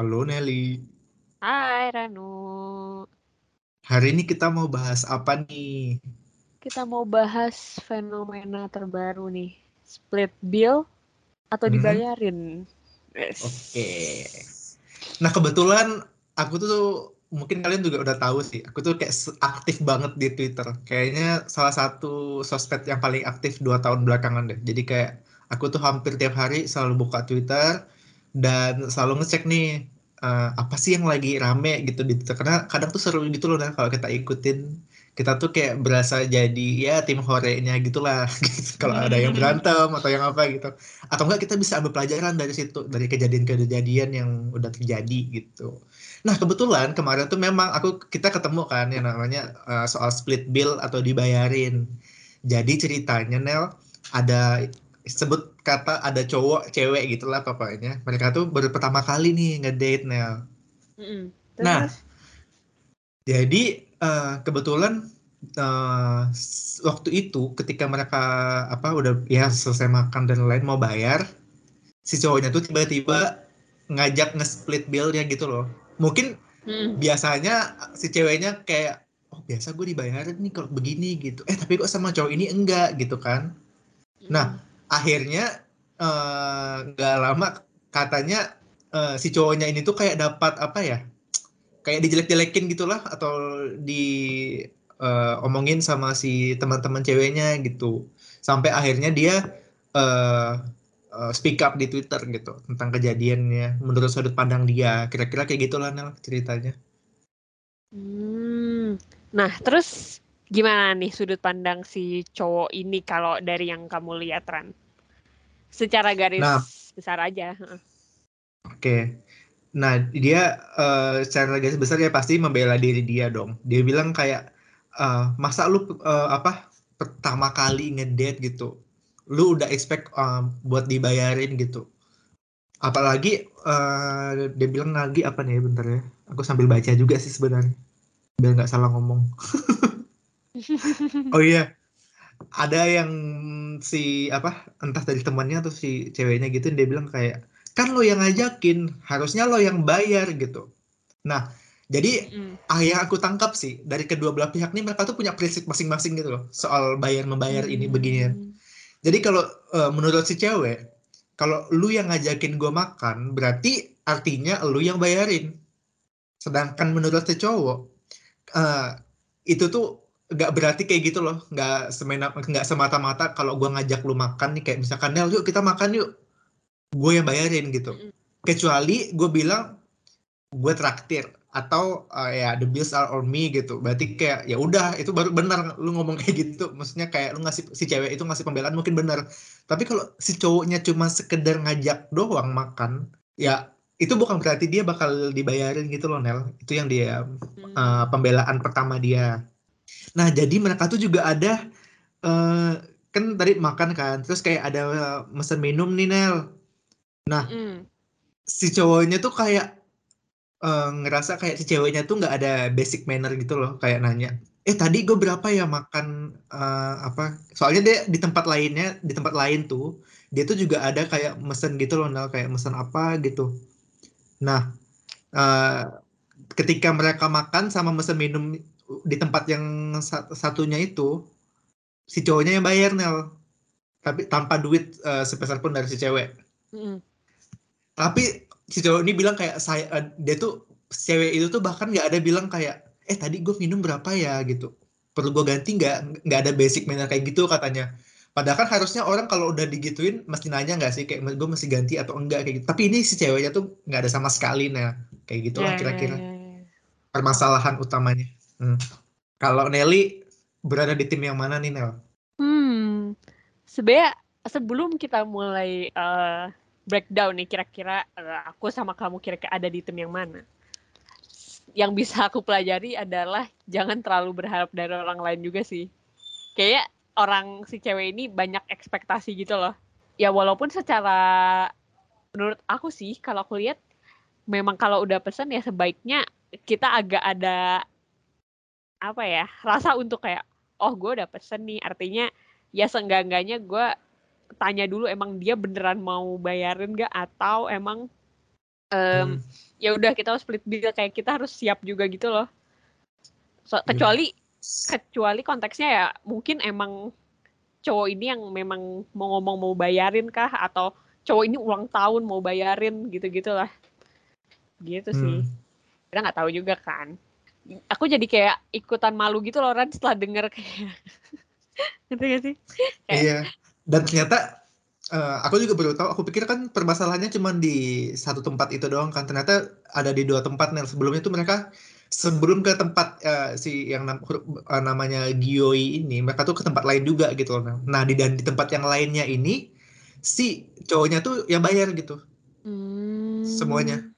Halo Nelly. Hai Ranu. Hari ini kita mau bahas apa nih? Kita mau bahas fenomena terbaru nih. Split bill atau Mhm. dibayarin? Yes. Oke. Nah kebetulan aku tuh mungkin kalian juga udah tahu sih. Aku tuh kayak aktif banget di Twitter. Kayaknya salah satu sosmed yang paling aktif dua tahun belakangan deh. Jadi kayak aku tuh hampir tiap hari selalu buka Twitter dan selalu ngecek nih eh, apa sih yang lagi rame gitu di Twitter. Karena kadang tuh seru gitu loh nah kalau kita ikutin. Kita tuh kayak berasa jadi ya tim horenya gitulah. Gitu. Kalau ada yang berantem atau yang apa gitu atau enggak kita bisa ambil pelajaran dari situ dari kejadian-kejadian yang udah terjadi gitu. Nah kebetulan kemarin tuh memang aku kita ketemu kan yang namanya uh, soal split bill atau dibayarin. Jadi ceritanya Nel ada sebut kata ada cowok cewek gitulah pokoknya. Mereka tuh baru pertama kali nih ngedate Nel. Mm-mm. Nah? Jadi eh, kebetulan s- waktu itu ketika mereka apa udah ya selesai makan dan lain mau bayar, si cowoknya tuh tiba-tiba ngajak nge-split bill-nya gitu loh. Mungkin Mm. biasanya si ceweknya kayak oh biasa gue dibayarin nih kalau begini gitu. Eh tapi kok sama cowok ini enggak gitu kan. Nah, akhirnya eh, nggak lama katanya eh, si cowoknya ini tuh kayak dapat apa ya kayak dijelek-jelekin gitulah atau di eh, omongin sama si teman-teman ceweknya gitu. Sampai akhirnya dia eh, eh, speak up di Twitter gitu tentang kejadiannya menurut sudut pandang dia. Kira-kira kayak gitulah Nel ceritanya. Hmm. Nah, terus gimana nih sudut pandang si cowok ini kalau dari yang kamu lihat, Ran? Secara garis Nah. besar aja. Oke. Nah, dia eh, secara garis besar ya pasti membela diri dia dong. Dia bilang kayak eh, masa lu eh, apa pertama kali ngedate gitu. Lu udah expect eh, buat dibayarin gitu. Apalagi eh, dia bilang lagi apa nih bentar ya. Aku sambil baca juga sih sebenarnya. Biar nggak salah ngomong. Oh iya. Ada yang si apa entah dari temannya atau si ceweknya gitu dia bilang kayak kan lo yang ngajakin harusnya lo yang bayar gitu. Nah jadi Mm. ah, yang aku tangkap sih dari kedua belah pihak nih mereka tuh punya prinsip masing-masing gitu loh soal bayar membayar ini beginian. Jadi kalau eh, menurut si cewek kalau lu yang ngajakin gue makan berarti artinya lu yang bayarin. Sedangkan menurut si cowok eh, itu tuh nggak berarti kayak gitu loh. Nggak semena nggak semata-mata kalau gue ngajak lu makan nih kayak misalkan Nel yuk kita makan yuk. Gue yang bayarin gitu. Kecuali gue bilang gue traktir atau eh, ya the bills are on me gitu. Berarti kayak ya udah itu baru benar lu ngomong kayak gitu. Maksudnya kayak lu ngasih si cewek itu ngasih pembelaan mungkin benar. Tapi kalau si cowoknya cuma sekedar ngajak doang makan ya itu bukan berarti dia bakal dibayarin gitu loh Nel. Itu yang dia uh, pembelaan pertama dia. Nah, jadi mereka tuh juga ada uh, kan tadi makan kan, terus kayak ada uh, mesen minum nih Nel. Mm. Si cowoknya tuh kayak uh, ngerasa kayak si ceweknya tuh nggak ada basic manner gitu loh, kayak nanya, eh tadi gue berapa ya makan uh, apa? Soalnya dia di tempat lainnya, di tempat lain tuh dia tuh juga ada kayak mesen gitu loh Nel, kayak mesen apa gitu. Nah, uh, ketika mereka makan sama mesen minum di tempat yang sa- satunya itu si cowoknya yang bayar Nel. Tapi tanpa duit eh, sepeser pun dari si cewek. Mm. tapi si cowok ini bilang kayak saya eh, dia tuh si cewek itu tuh bahkan nggak ada bilang kayak eh tadi gue minum berapa ya? gitu. Perlu gue ganti nggak? Nggak ada basic manner kayak gitu katanya. Padahal kan harusnya orang kalau udah digituin mesti nanya nggak sih kayak gue mesti ganti atau enggak? kayak gitu. Tapi ini si ceweknya tuh nggak ada sama sekali nah kayak gitulah Ya, ya, kira-kira. ya, ya. permasalahan utamanya. Hmm. Kalau Nelly berada di tim yang mana nih Nel? Hmm, sebenarnya sebelum kita mulai eh, breakdown nih kira-kira eh, aku sama kamu kira-kira ada di tim yang mana? Yang bisa aku pelajari adalah jangan terlalu berharap dari orang lain juga sih. Kayak orang si cewek ini banyak ekspektasi gitu loh. Ya walaupun secara menurut aku sih kalau aku lihat memang kalau udah pesan ya sebaiknya kita agak ada apa ya rasa untuk kayak oh gue udah pesen nih. Artinya ya seenggak-enggaknya gue tanya dulu emang dia beneran mau bayarin gak atau emang um, hmm. ya udah kita harus split bill kayak kita harus siap juga gitu loh. So, iya. kecuali kecuali konteksnya ya mungkin emang cowok ini yang memang mau ngomong mau bayarin kah? Atau cowok ini ulang tahun mau bayarin gitu gitulah gitu sih. Hmm. kita nggak tahu juga kan aku jadi kayak ikutan malu gitu loh Ran setelah denger kayak gitu gak sih? Kayak, iya. Dan ternyata uh, aku juga baru tahu aku pikir kan permasalahannya cuma di satu tempat itu doang kan. Ternyata ada di dua tempat nih sebelumnya tuh mereka sebelum ke tempat uh, si yang nam uh, namanya Gioi ini mereka tuh ke tempat lain juga gitu loh nah di dan di tempat yang lainnya ini si cowoknya tuh yang bayar gitu. Hmm. semuanya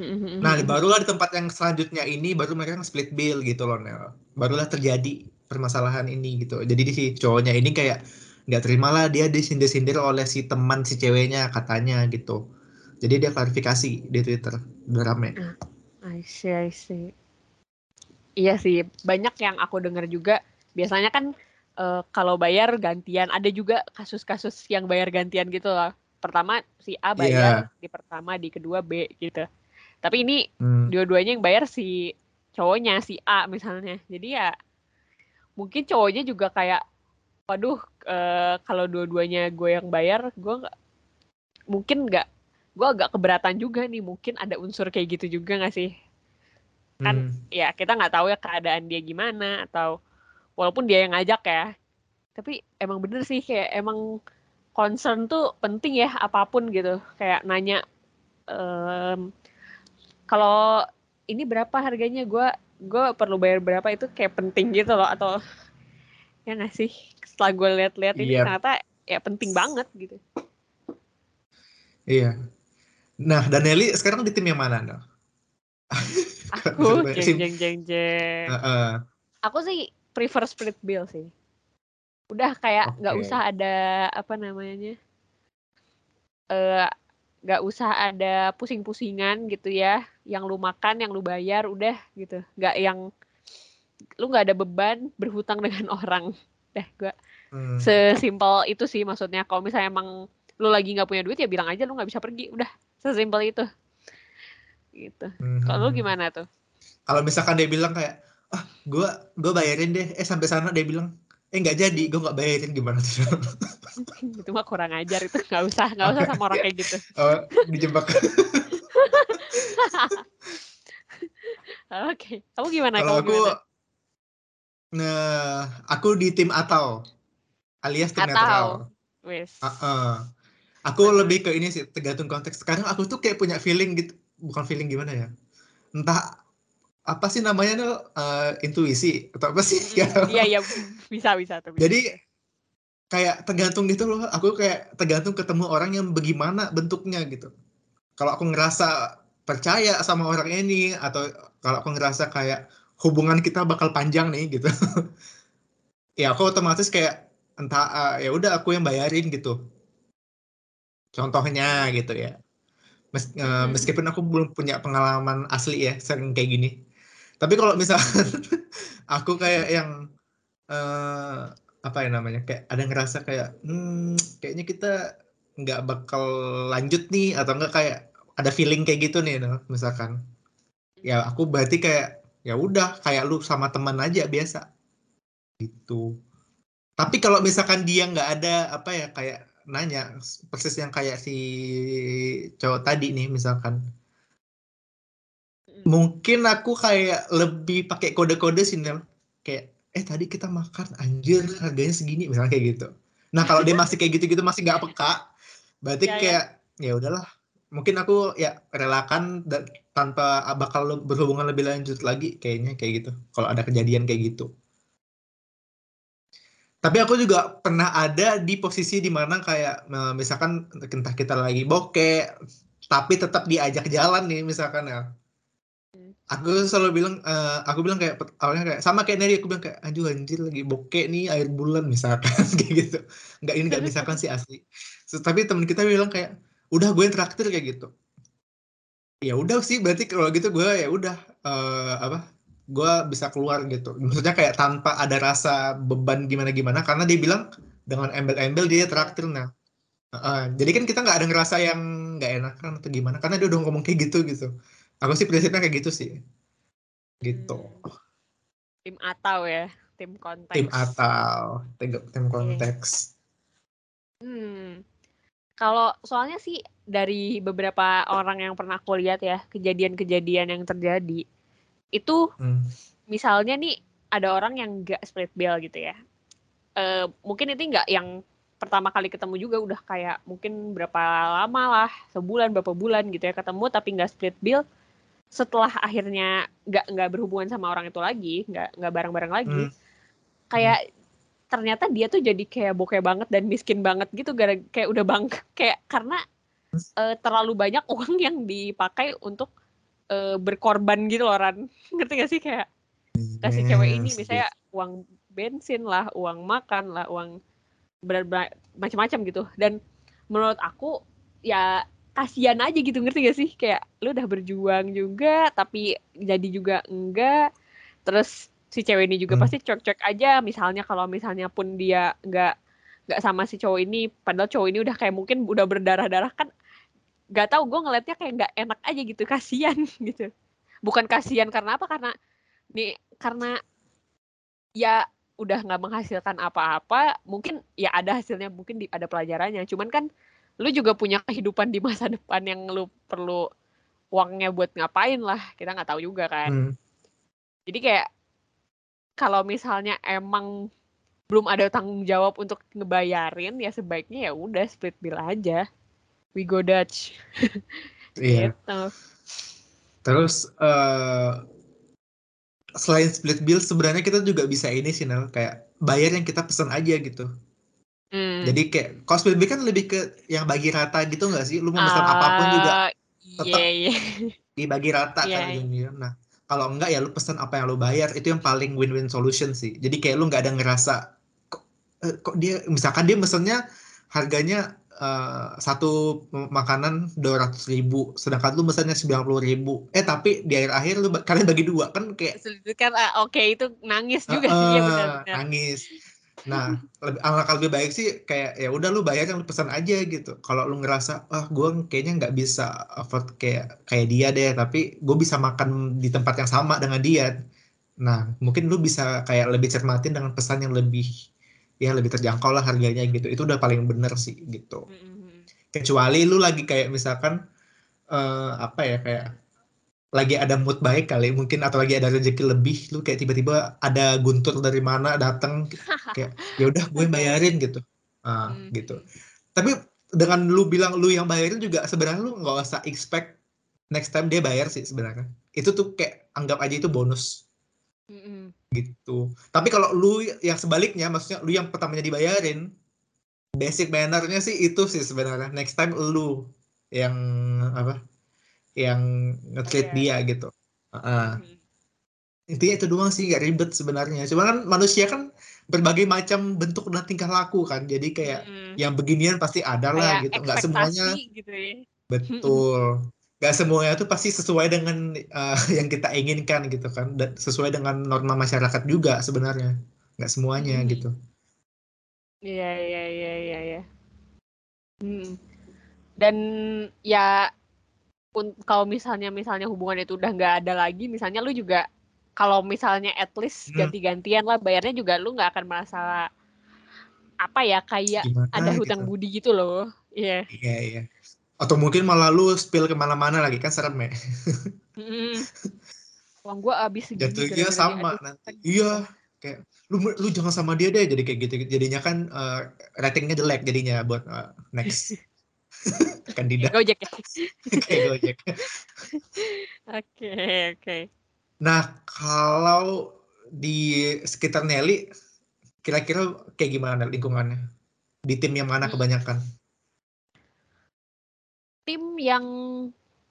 hmm. nah barulah di tempat yang selanjutnya ini baru mereka split bill gitu loh Nel barulah terjadi permasalahan ini gitu jadi di si cowoknya ini kayak nggak terima lah dia disindir-sindir oleh si teman si ceweknya katanya gitu jadi dia klarifikasi di Twitter udah rame I see I see Iya sih, banyak yang aku dengar juga. Biasanya kan uh, kalau bayar gantian, ada juga kasus-kasus yang bayar gantian gitu lah. Pertama si A bayar yeah. di pertama, di kedua B gitu. Tapi ini hmm. dua-duanya yang bayar si cowoknya, si A misalnya. Jadi ya mungkin cowoknya juga kayak, waduh uh, kalau dua-duanya gue yang bayar, gue gak, mungkin nggak, gue agak keberatan juga nih. Mungkin ada unsur kayak gitu juga gak sih? kan hmm. ya kita nggak tahu ya keadaan dia gimana atau walaupun dia yang ngajak ya tapi emang bener sih kayak emang concern tuh penting ya apa pun gitu kayak nanya um, kalau ini berapa harganya gue gue perlu bayar berapa itu kayak penting gitu loh atau ya nggak sih setelah gue lihat-lihat ini yep. Iya. ternyata ya penting banget gitu iya nah Daneli sekarang di tim yang mana dong Aku jeng jeng jeng jeng. Uh -uh. Aku sih prefer split bill sih. Udah kayak nggak okay. usah ada apa namanya. Eh uh, nggak usah ada pusing-pusingan gitu ya. Yang lu makan, yang lu bayar udah gitu. Nggak yang lu nggak ada beban berhutang dengan orang. Deh, gua hmm. sesimpel itu sih maksudnya. Kalau misalnya emang lu lagi nggak punya duit ya bilang aja lu nggak bisa pergi. Udah, sesimpel itu gitu. Hmm. Kalau lu gimana tuh? Kalau misalkan dia bilang kayak, ah gue gue bayarin deh, eh sampai sana dia bilang, eh nggak jadi, gue nggak bayarin gimana tuh? itu mah kurang ajar itu nggak usah nggak usah sama orang kayak gitu. Oh dijebak. Oke, okay. kamu gimana? Kalau aku, gimana? nah aku di tim atau alias tim atau. netral. Wis. Uh -uh. Aku lebih ke ini sih tergantung konteks. Sekarang aku tuh kayak punya feeling gitu bukan feeling gimana ya entah apa sih namanya tuh uh, intuisi atau apa sih mm, iya iya bisa bisa tuh jadi kayak tergantung gitu loh aku kayak tergantung ketemu orang yang bagaimana bentuknya gitu kalau aku ngerasa percaya sama orang ini atau kalau aku ngerasa kayak hubungan kita bakal panjang nih gitu. Ya aku otomatis kayak entah uh, ya udah aku yang bayarin gitu. Contohnya gitu ya. Mes, uh, meskipun aku belum punya pengalaman asli ya sering kayak gini. Tapi kalau misalkan aku kayak yang uh, apa ya namanya kayak ada ngerasa kayak hmm, kayaknya kita nggak bakal lanjut nih atau enggak kayak ada feeling kayak gitu nih no, misalkan. Ya aku berarti kayak ya udah kayak lu sama teman aja biasa. Gitu. Tapi kalau misalkan dia nggak ada apa ya kayak nanya persis yang kayak si cowok tadi nih misalkan. Mungkin aku kayak lebih pakai kode-kode sih Nel. Kayak eh tadi kita makan anjir harganya segini misalnya kayak gitu. Nah kalau dia masih kayak gitu-gitu masih nggak peka berarti ya, ya. kayak ya, ya udahlah mungkin aku ya relakan dan tanpa bakal berhubungan lebih lanjut lagi kayaknya kayak gitu. Kalau ada kejadian kayak gitu. Tapi aku juga pernah ada di posisi di mana kayak misalkan entah kita lagi bokeh tapi tetap diajak jalan nih misalkan ya. Hmm. aku selalu bilang uh, aku bilang kayak awalnya kayak sama kayak Neri aku bilang kayak aduh anjir lagi bokeh nih air bulan misalkan kayak gitu. Nggak ini nggak misalkan sih asli. So, tapi teman kita bilang kayak udah gue yang traktir kayak gitu ya udah sih berarti kalau gitu gue ya udah uh, apa gue bisa keluar gitu maksudnya kayak tanpa ada rasa beban gimana gimana karena dia bilang dengan embel-embel dia traktir nah Uh, jadi kan kita nggak ada ngerasa yang nggak enak kan atau gimana karena dia udah ngomong kayak gitu gitu. Aku sih prinsipnya kayak gitu sih. Gitu. Hmm. Tim atau ya, tim konteks. Tim atau tim, tim konteks. Hmm. Kalau soalnya sih dari beberapa orang yang pernah aku lihat ya kejadian-kejadian yang terjadi itu hmm. misalnya nih ada orang yang nggak split bill gitu ya. Uh, mungkin itu nggak yang pertama kali ketemu juga udah kayak mungkin berapa lama lah sebulan berapa bulan gitu ya ketemu tapi nggak split bill setelah akhirnya nggak nggak berhubungan sama orang itu lagi nggak nggak bareng-bareng lagi hmm. kayak hmm. Ternyata dia tuh jadi kayak bokeh banget dan miskin banget gitu gara kayak udah bang kayak karena uh, terlalu banyak uang yang dipakai untuk uh, berkorban gitu loh Ran. Ngerti gak sih? Kayak kasih cewek ini misalnya uang bensin lah uang makan lah uang benar-benar macam-macam gitu. Dan menurut aku ya kasihan aja gitu ngerti gak sih? Kayak lu udah berjuang juga tapi jadi juga enggak. Terus si cewek ini juga hmm. pasti cek-cek aja. Misalnya kalau misalnya pun dia nggak nggak sama si cowok ini padahal cowok ini udah kayak mungkin udah berdarah-darah kan nggak tahu gue ngeliatnya kayak nggak enak aja gitu. Kasihan gitu. Bukan kasihan karena apa? Karena nih karena ya udah nggak menghasilkan apa-apa mungkin ya ada hasilnya mungkin di, ada pelajarannya. Cuman kan lu juga punya kehidupan di masa depan yang lu perlu uangnya buat ngapain lah. Kita nggak tahu juga kan. Hmm. jadi kayak kalau misalnya emang belum ada tanggung jawab untuk ngebayarin ya sebaiknya ya udah split bill aja we go Dutch iya gitu. terus uh, selain split bill sebenarnya kita juga bisa ini sih Nel kayak bayar yang kita pesan aja gitu hmm. jadi kayak split bill kan lebih ke yang bagi rata gitu nggak sih lu mau pesan uh, apa pun juga tetap yeah, yeah. dibagi rata yeah. kan ujungnya nah kalau enggak ya lu pesan apa yang lu bayar itu yang paling win-win solution sih jadi kayak lu nggak ada ngerasa kok, eh, kok dia misalkan dia pesennya harganya uh, satu makanan dua ratus ribu, sedangkan lu mesennya sembilan puluh ribu. Eh tapi di akhir akhir lu kalian bagi dua kan kayak. Kan uh, oke okay, itu nangis juga uh, sih ya benar. Nangis. Nah, lebih alangkah lebih baik sih kayak ya udah lu bayar yang lu pesan aja gitu. Kalau lu ngerasa ah gue kayaknya nggak bisa afford kayak kayak dia deh, tapi gue bisa makan di tempat yang sama dengan dia. Nah, mungkin lu bisa kayak lebih cermatin dengan pesan yang lebih ya lebih terjangkau lah harganya gitu itu udah paling bener sih gitu kecuali lu lagi kayak misalkan uh, apa ya kayak lagi ada mood baik kali mungkin atau lagi ada rezeki lebih lu kayak tiba-tiba ada guntur dari mana datang kayak ya udah gue bayarin gitu ah mm-hmm. gitu tapi dengan lu bilang lu yang bayarin juga sebenarnya lu nggak usah expect next time dia bayar sih sebenarnya itu tuh kayak anggap aja itu bonus mm-hmm gitu. Tapi kalau lu yang sebaliknya, maksudnya lu yang pertamanya dibayarin, basic mannernya sih itu sih sebenarnya. Next time lu yang apa? Yang nge-treat yeah. dia gitu. Uh, hmm. Intinya itu doang sih gak ribet sebenarnya. Cuma kan manusia kan berbagai macam bentuk dan tingkah laku kan. Jadi kayak hmm. yang beginian pasti ada lah gitu. Gak semuanya. Gitu ya. Betul gak semuanya tuh pasti sesuai dengan uh, yang kita inginkan gitu kan dan sesuai dengan norma masyarakat juga sebenarnya nggak semuanya hmm. gitu iya iya iya iya ya. hmm. dan ya kalau misalnya misalnya hubungan itu udah nggak ada lagi misalnya lu juga kalau misalnya at least hmm. ganti-gantian lah bayarnya juga lu nggak akan merasa apa ya kayak Gimana ada hutang gitu. budi gitu loh iya yeah. iya yeah, iya yeah atau mungkin malah lu spill ke mana-mana lagi kan serem ya. Mm. Uang gue abis segini. Jatuhnya sama nanti. Iya, kayak lu lu jangan sama dia deh jadi kayak gitu jadinya kan uh, ratingnya jelek jadinya buat uh, next kandidat. Gojek ya. kayak Gojek. Oke, oke. Nah, kalau di sekitar Nelly kira-kira kayak gimana lingkungannya? Di tim yang mana hmm. kebanyakan? tim yang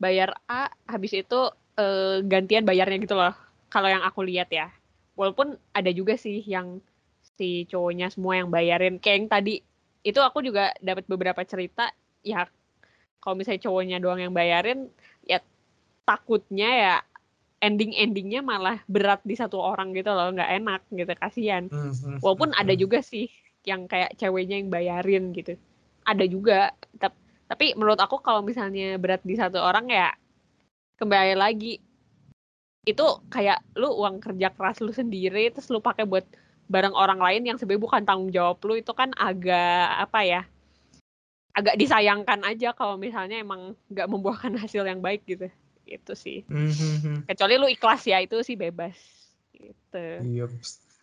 bayar A habis itu uh, gantian bayarnya gitu loh. Kalau yang aku lihat ya. Walaupun ada juga sih yang si cowoknya semua yang bayarin. Kayak yang tadi itu aku juga dapat beberapa cerita ya kalau misalnya cowoknya doang yang bayarin ya takutnya ya ending-endingnya malah berat di satu orang gitu loh nggak enak gitu kasihan hmm, hmm, walaupun ada hmm. juga sih yang kayak ceweknya yang bayarin gitu ada juga tapi menurut aku kalau misalnya berat di satu orang ya kembali lagi itu kayak lu uang kerja keras lu sendiri terus lu pakai buat barang orang lain yang sebenarnya bukan tanggung jawab lu itu kan agak apa ya agak disayangkan aja kalau misalnya emang nggak membuahkan hasil yang baik gitu. Itu sih. Mm-hmm. kecuali lu ikhlas ya itu sih bebas. Gitu. Iya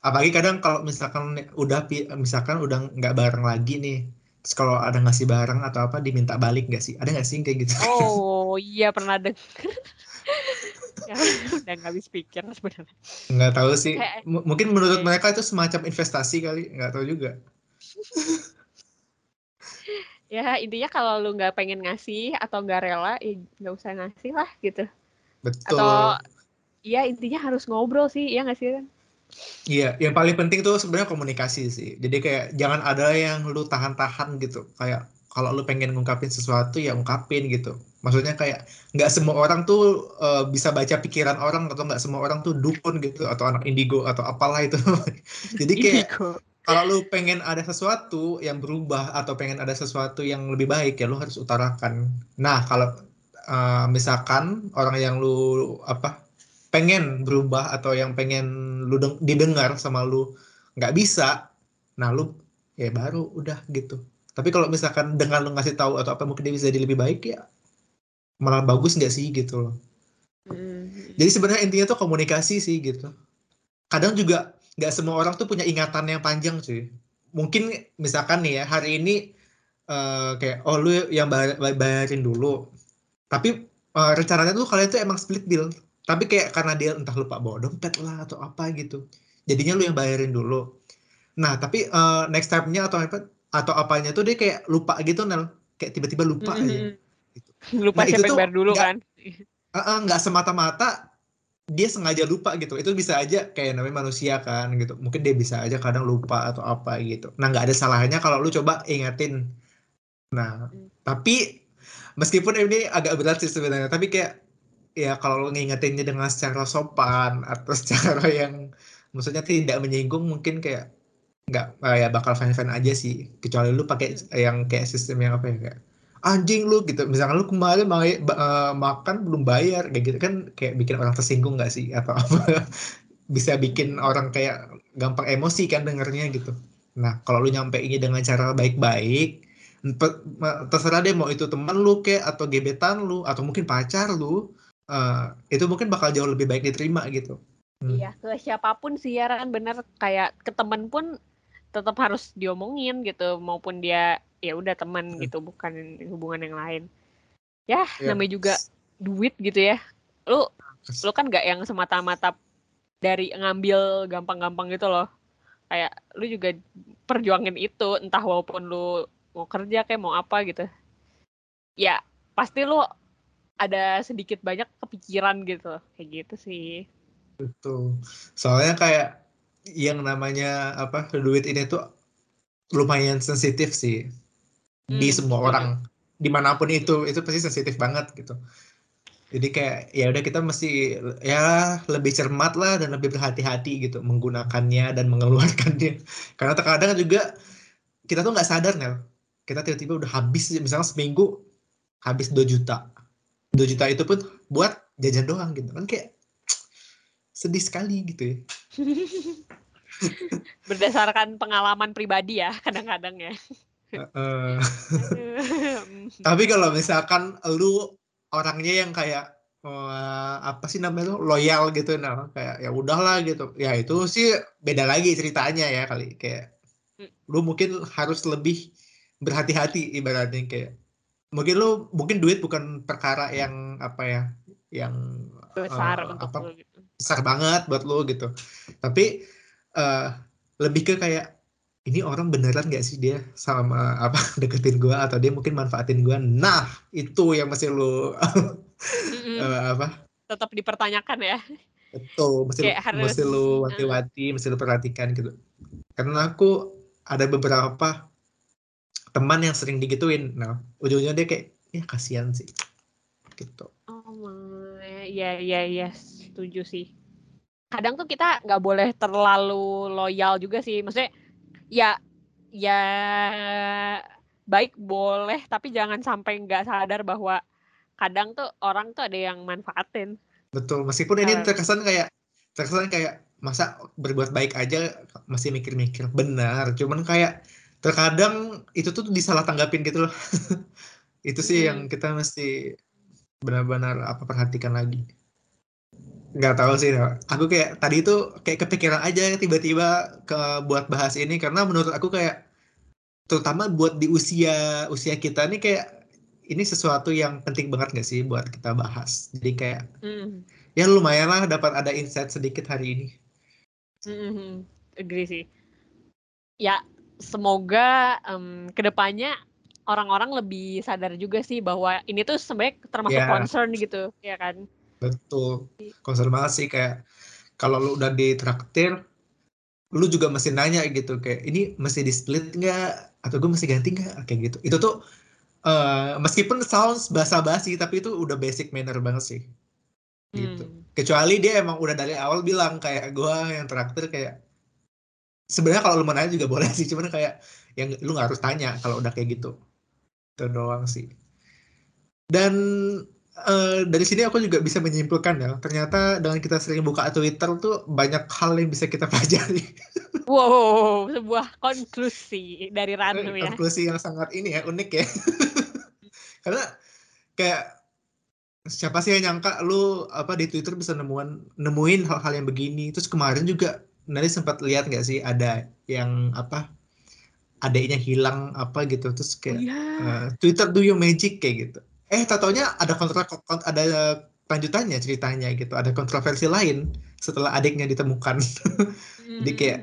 apalagi kadang kalau misalkan udah misalkan udah nggak bareng lagi nih terus kalau ada ngasih barang atau apa diminta balik nggak sih? Ada nggak sih kayak gitu? Oh iya pernah denger ya, udah nggak habis pikir sebenarnya. Nggak tahu sih. M mungkin menurut mereka itu semacam investasi kali nggak tahu juga ya intinya kalau lu nggak pengen ngasih atau nggak rela ya nggak usah ngasih lah gitu betul atau ya intinya harus ngobrol sih ya nggak sih kan Iya, yang paling penting tuh sebenarnya komunikasi sih. Jadi kayak jangan ada yang lu tahan-tahan gitu. Kayak kalau lu pengen ngungkapin sesuatu ya ungkapin gitu. Maksudnya kayak nggak semua orang tuh uh, bisa baca pikiran orang atau nggak semua orang tuh dukun gitu atau anak indigo atau apalah itu. Jadi kayak kalau lu pengen ada sesuatu yang berubah atau pengen ada sesuatu yang lebih baik ya lu harus utarakan. Nah kalau uh, misalkan orang yang lu apa pengen berubah atau yang pengen lu didengar sama lu nggak bisa nah lu ya baru udah gitu tapi kalau misalkan dengan lu ngasih tahu atau apa mungkin dia bisa jadi lebih baik ya malah bagus nggak sih gitu loh hmm. jadi sebenarnya intinya tuh komunikasi sih gitu kadang juga nggak semua orang tuh punya ingatan yang panjang sih mungkin misalkan nih ya hari ini uh, kayak oh lu yang bayar, bayarin dulu. Tapi uh, rencananya tuh kalian tuh emang split bill tapi kayak karena dia entah lupa bawa dompet lah atau apa gitu. Jadinya lu yang bayarin dulu. Nah tapi uh, next step-nya atau apa atau apanya tuh dia kayak lupa gitu Nel. Kayak tiba-tiba lupa mm -hmm. aja gitu. lupa nah, siapa yang bayar dulu gak, kan. Nggak uh, uh, semata-mata dia sengaja lupa gitu. Itu bisa aja kayak namanya manusia kan gitu. Mungkin dia bisa aja kadang lupa atau apa gitu. Nah nggak ada salahnya kalau lu coba ingetin. Nah tapi meskipun ini agak berat sih sebenarnya tapi kayak ya kalau ngingetinnya dengan secara sopan atau secara yang maksudnya tidak menyinggung mungkin kayak nggak ya bakal fan-fan aja sih. Kecuali lu pakai yang kayak sistem yang apa ya kayak anjing lu gitu. Misalnya lu kemarin ma uh, makan belum bayar kayak gitu kan kayak bikin orang tersinggung nggak sih? Atau apa? Bisa bikin orang kayak gampang emosi kan dengernya gitu. Nah kalau lu nyampe ini dengan cara baik-baik terserah deh mau itu teman lu kayak atau gebetan lu atau mungkin pacar lu uh, itu mungkin bakal jauh lebih baik diterima gitu. Hmm. Iya, ke siapa pun sih kan bener. Kayak ke temen pun tetap harus diomongin gitu maupun dia ya udah teman hmm. gitu bukan hubungan yang lain. Ya, yeah. namanya juga duit gitu ya. Lu lu kan gak yang semata-mata dari ngambil gampang-gampang gitu loh. Kayak lu juga perjuangin itu entah walaupun lu mau kerja kayak mau apa gitu. Ya, pasti lu ada sedikit banyak kepikiran gitu kayak gitu sih betul soalnya kayak yang namanya apa duit ini tuh lumayan sensitif sih. Hmm, di semua orang. Di mana pun itu itu pasti sensitif banget gitu. Jadi kayak ya udah kita mesti ya lebih cermat lah dan lebih berhati-hati gitu menggunakannya dan mengeluarkannya. Karena terkadang juga kita tuh nggak sadar nih kita tiba-tiba udah habis misalnya seminggu habis 2 juta. 2 juta itu pun buat jajan doang gitu. Kan kayak sedih sekali gitu ya. Berdasarkan pengalaman pribadi ya kadang-kadang ya. Uh, tapi kalau misalkan lu orangnya yang kayak uh, apa sih namanya tuh loyal gitu nah kayak ya udahlah gitu ya itu sih beda lagi ceritanya ya kali kayak hmm. lu mungkin harus lebih berhati-hati ibaratnya kayak mungkin lu mungkin duit bukan perkara yang apa ya yang besar uh, untuk apa, lu gitu. Besar banget buat lu gitu. Tapi uh, lebih ke kayak ini orang beneran gak sih dia sama apa deketin gua atau dia mungkin manfaatin gua? Nah itu yang masih lu uh, apa? Tetap dipertanyakan ya. Betul mesti Kayak harus, mesti lu wanti-wanti mesti lu perhatikan gitu. Karena aku ada beberapa teman yang sering digituin. Nah ujungnya dia kayak ya kasihan sih gitu. Oh my ya ya ya setuju sih. Kadang tuh kita nggak boleh terlalu loyal juga sih. Maksudnya ya ya baik boleh tapi jangan sampai nggak sadar bahwa kadang tuh orang tuh ada yang manfaatin. Betul meskipun ini terkesan kayak terkesan kayak masa berbuat baik aja masih mikir-mikir benar. Cuman kayak terkadang itu tuh disalah tanggapin gitu loh. Itu sih hmm. yang kita mesti benar-benar apa perhatikan lagi nggak tahu sih aku kayak tadi itu kayak kepikiran aja tiba-tiba ke buat bahas ini karena menurut aku kayak terutama buat di usia usia kita nih kayak ini sesuatu yang penting banget gak sih buat kita bahas jadi kayak mm. ya lumayan lah dapat ada insight sedikit hari ini Mm-hmm. Agree sih. Ya, semoga um, ke depannya orang-orang lebih sadar juga sih bahwa ini tuh sebenarnya termasuk yeah. concern gitu, ya kan? Betul. Sih kayak kalau lu udah ditraktir, lu juga mesti nanya gitu kayak ini mesti di split nggak atau gue mesti ganti nggak kayak gitu. Itu tuh uh, meskipun sounds basa-basi tapi itu udah basic manner banget sih gitu hmm. kecuali dia emang udah dari awal bilang kayak gue yang terakhir kayak sebenarnya kalau lu mau nanya juga boleh sih cuman kayak yang lu nggak harus tanya kalau udah kayak gitu itu doang sih dan uh, dari sini aku juga bisa menyimpulkan ya ternyata dengan kita sering buka Twitter tuh banyak hal yang bisa kita pelajari. Wow sebuah konklusi dari Ranu ya. konklusi yang sangat ini ya unik ya. Karena kayak siapa sih yang nyangka lu apa di Twitter bisa nemuin nemuin hal-hal yang begini. Terus kemarin juga nanti sempat lihat nggak sih ada yang apa adiknya hilang apa gitu. Terus kayak yeah. Iya. uh, Twitter do your magic? Kayak gitu eh tatonya ada kontra ada lanjutannya ceritanya gitu. Ada kontroversi lain setelah adiknya ditemukan. Mm. jadi kayak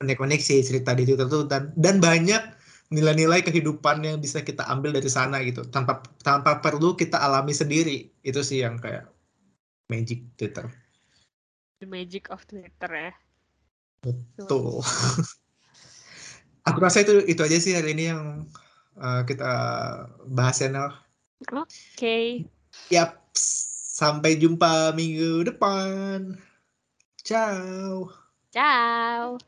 konek-konek sih cerita di Twitter tuh. Dan dan banyak nilai-nilai kehidupan yang bisa kita ambil dari sana gitu. Tanpa tanpa perlu kita alami sendiri. Itu sih yang kayak magic Twitter. The magic of Twitter ya. Betul. Aku rasa itu itu aja sih hari ini yang uh, kita bahas ya oke. Okay. yap. Sampai jumpa minggu depan. Ciao. Ciao